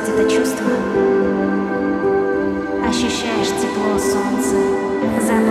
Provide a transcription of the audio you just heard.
испытать это чувство. Ощущаешь тепло солнца за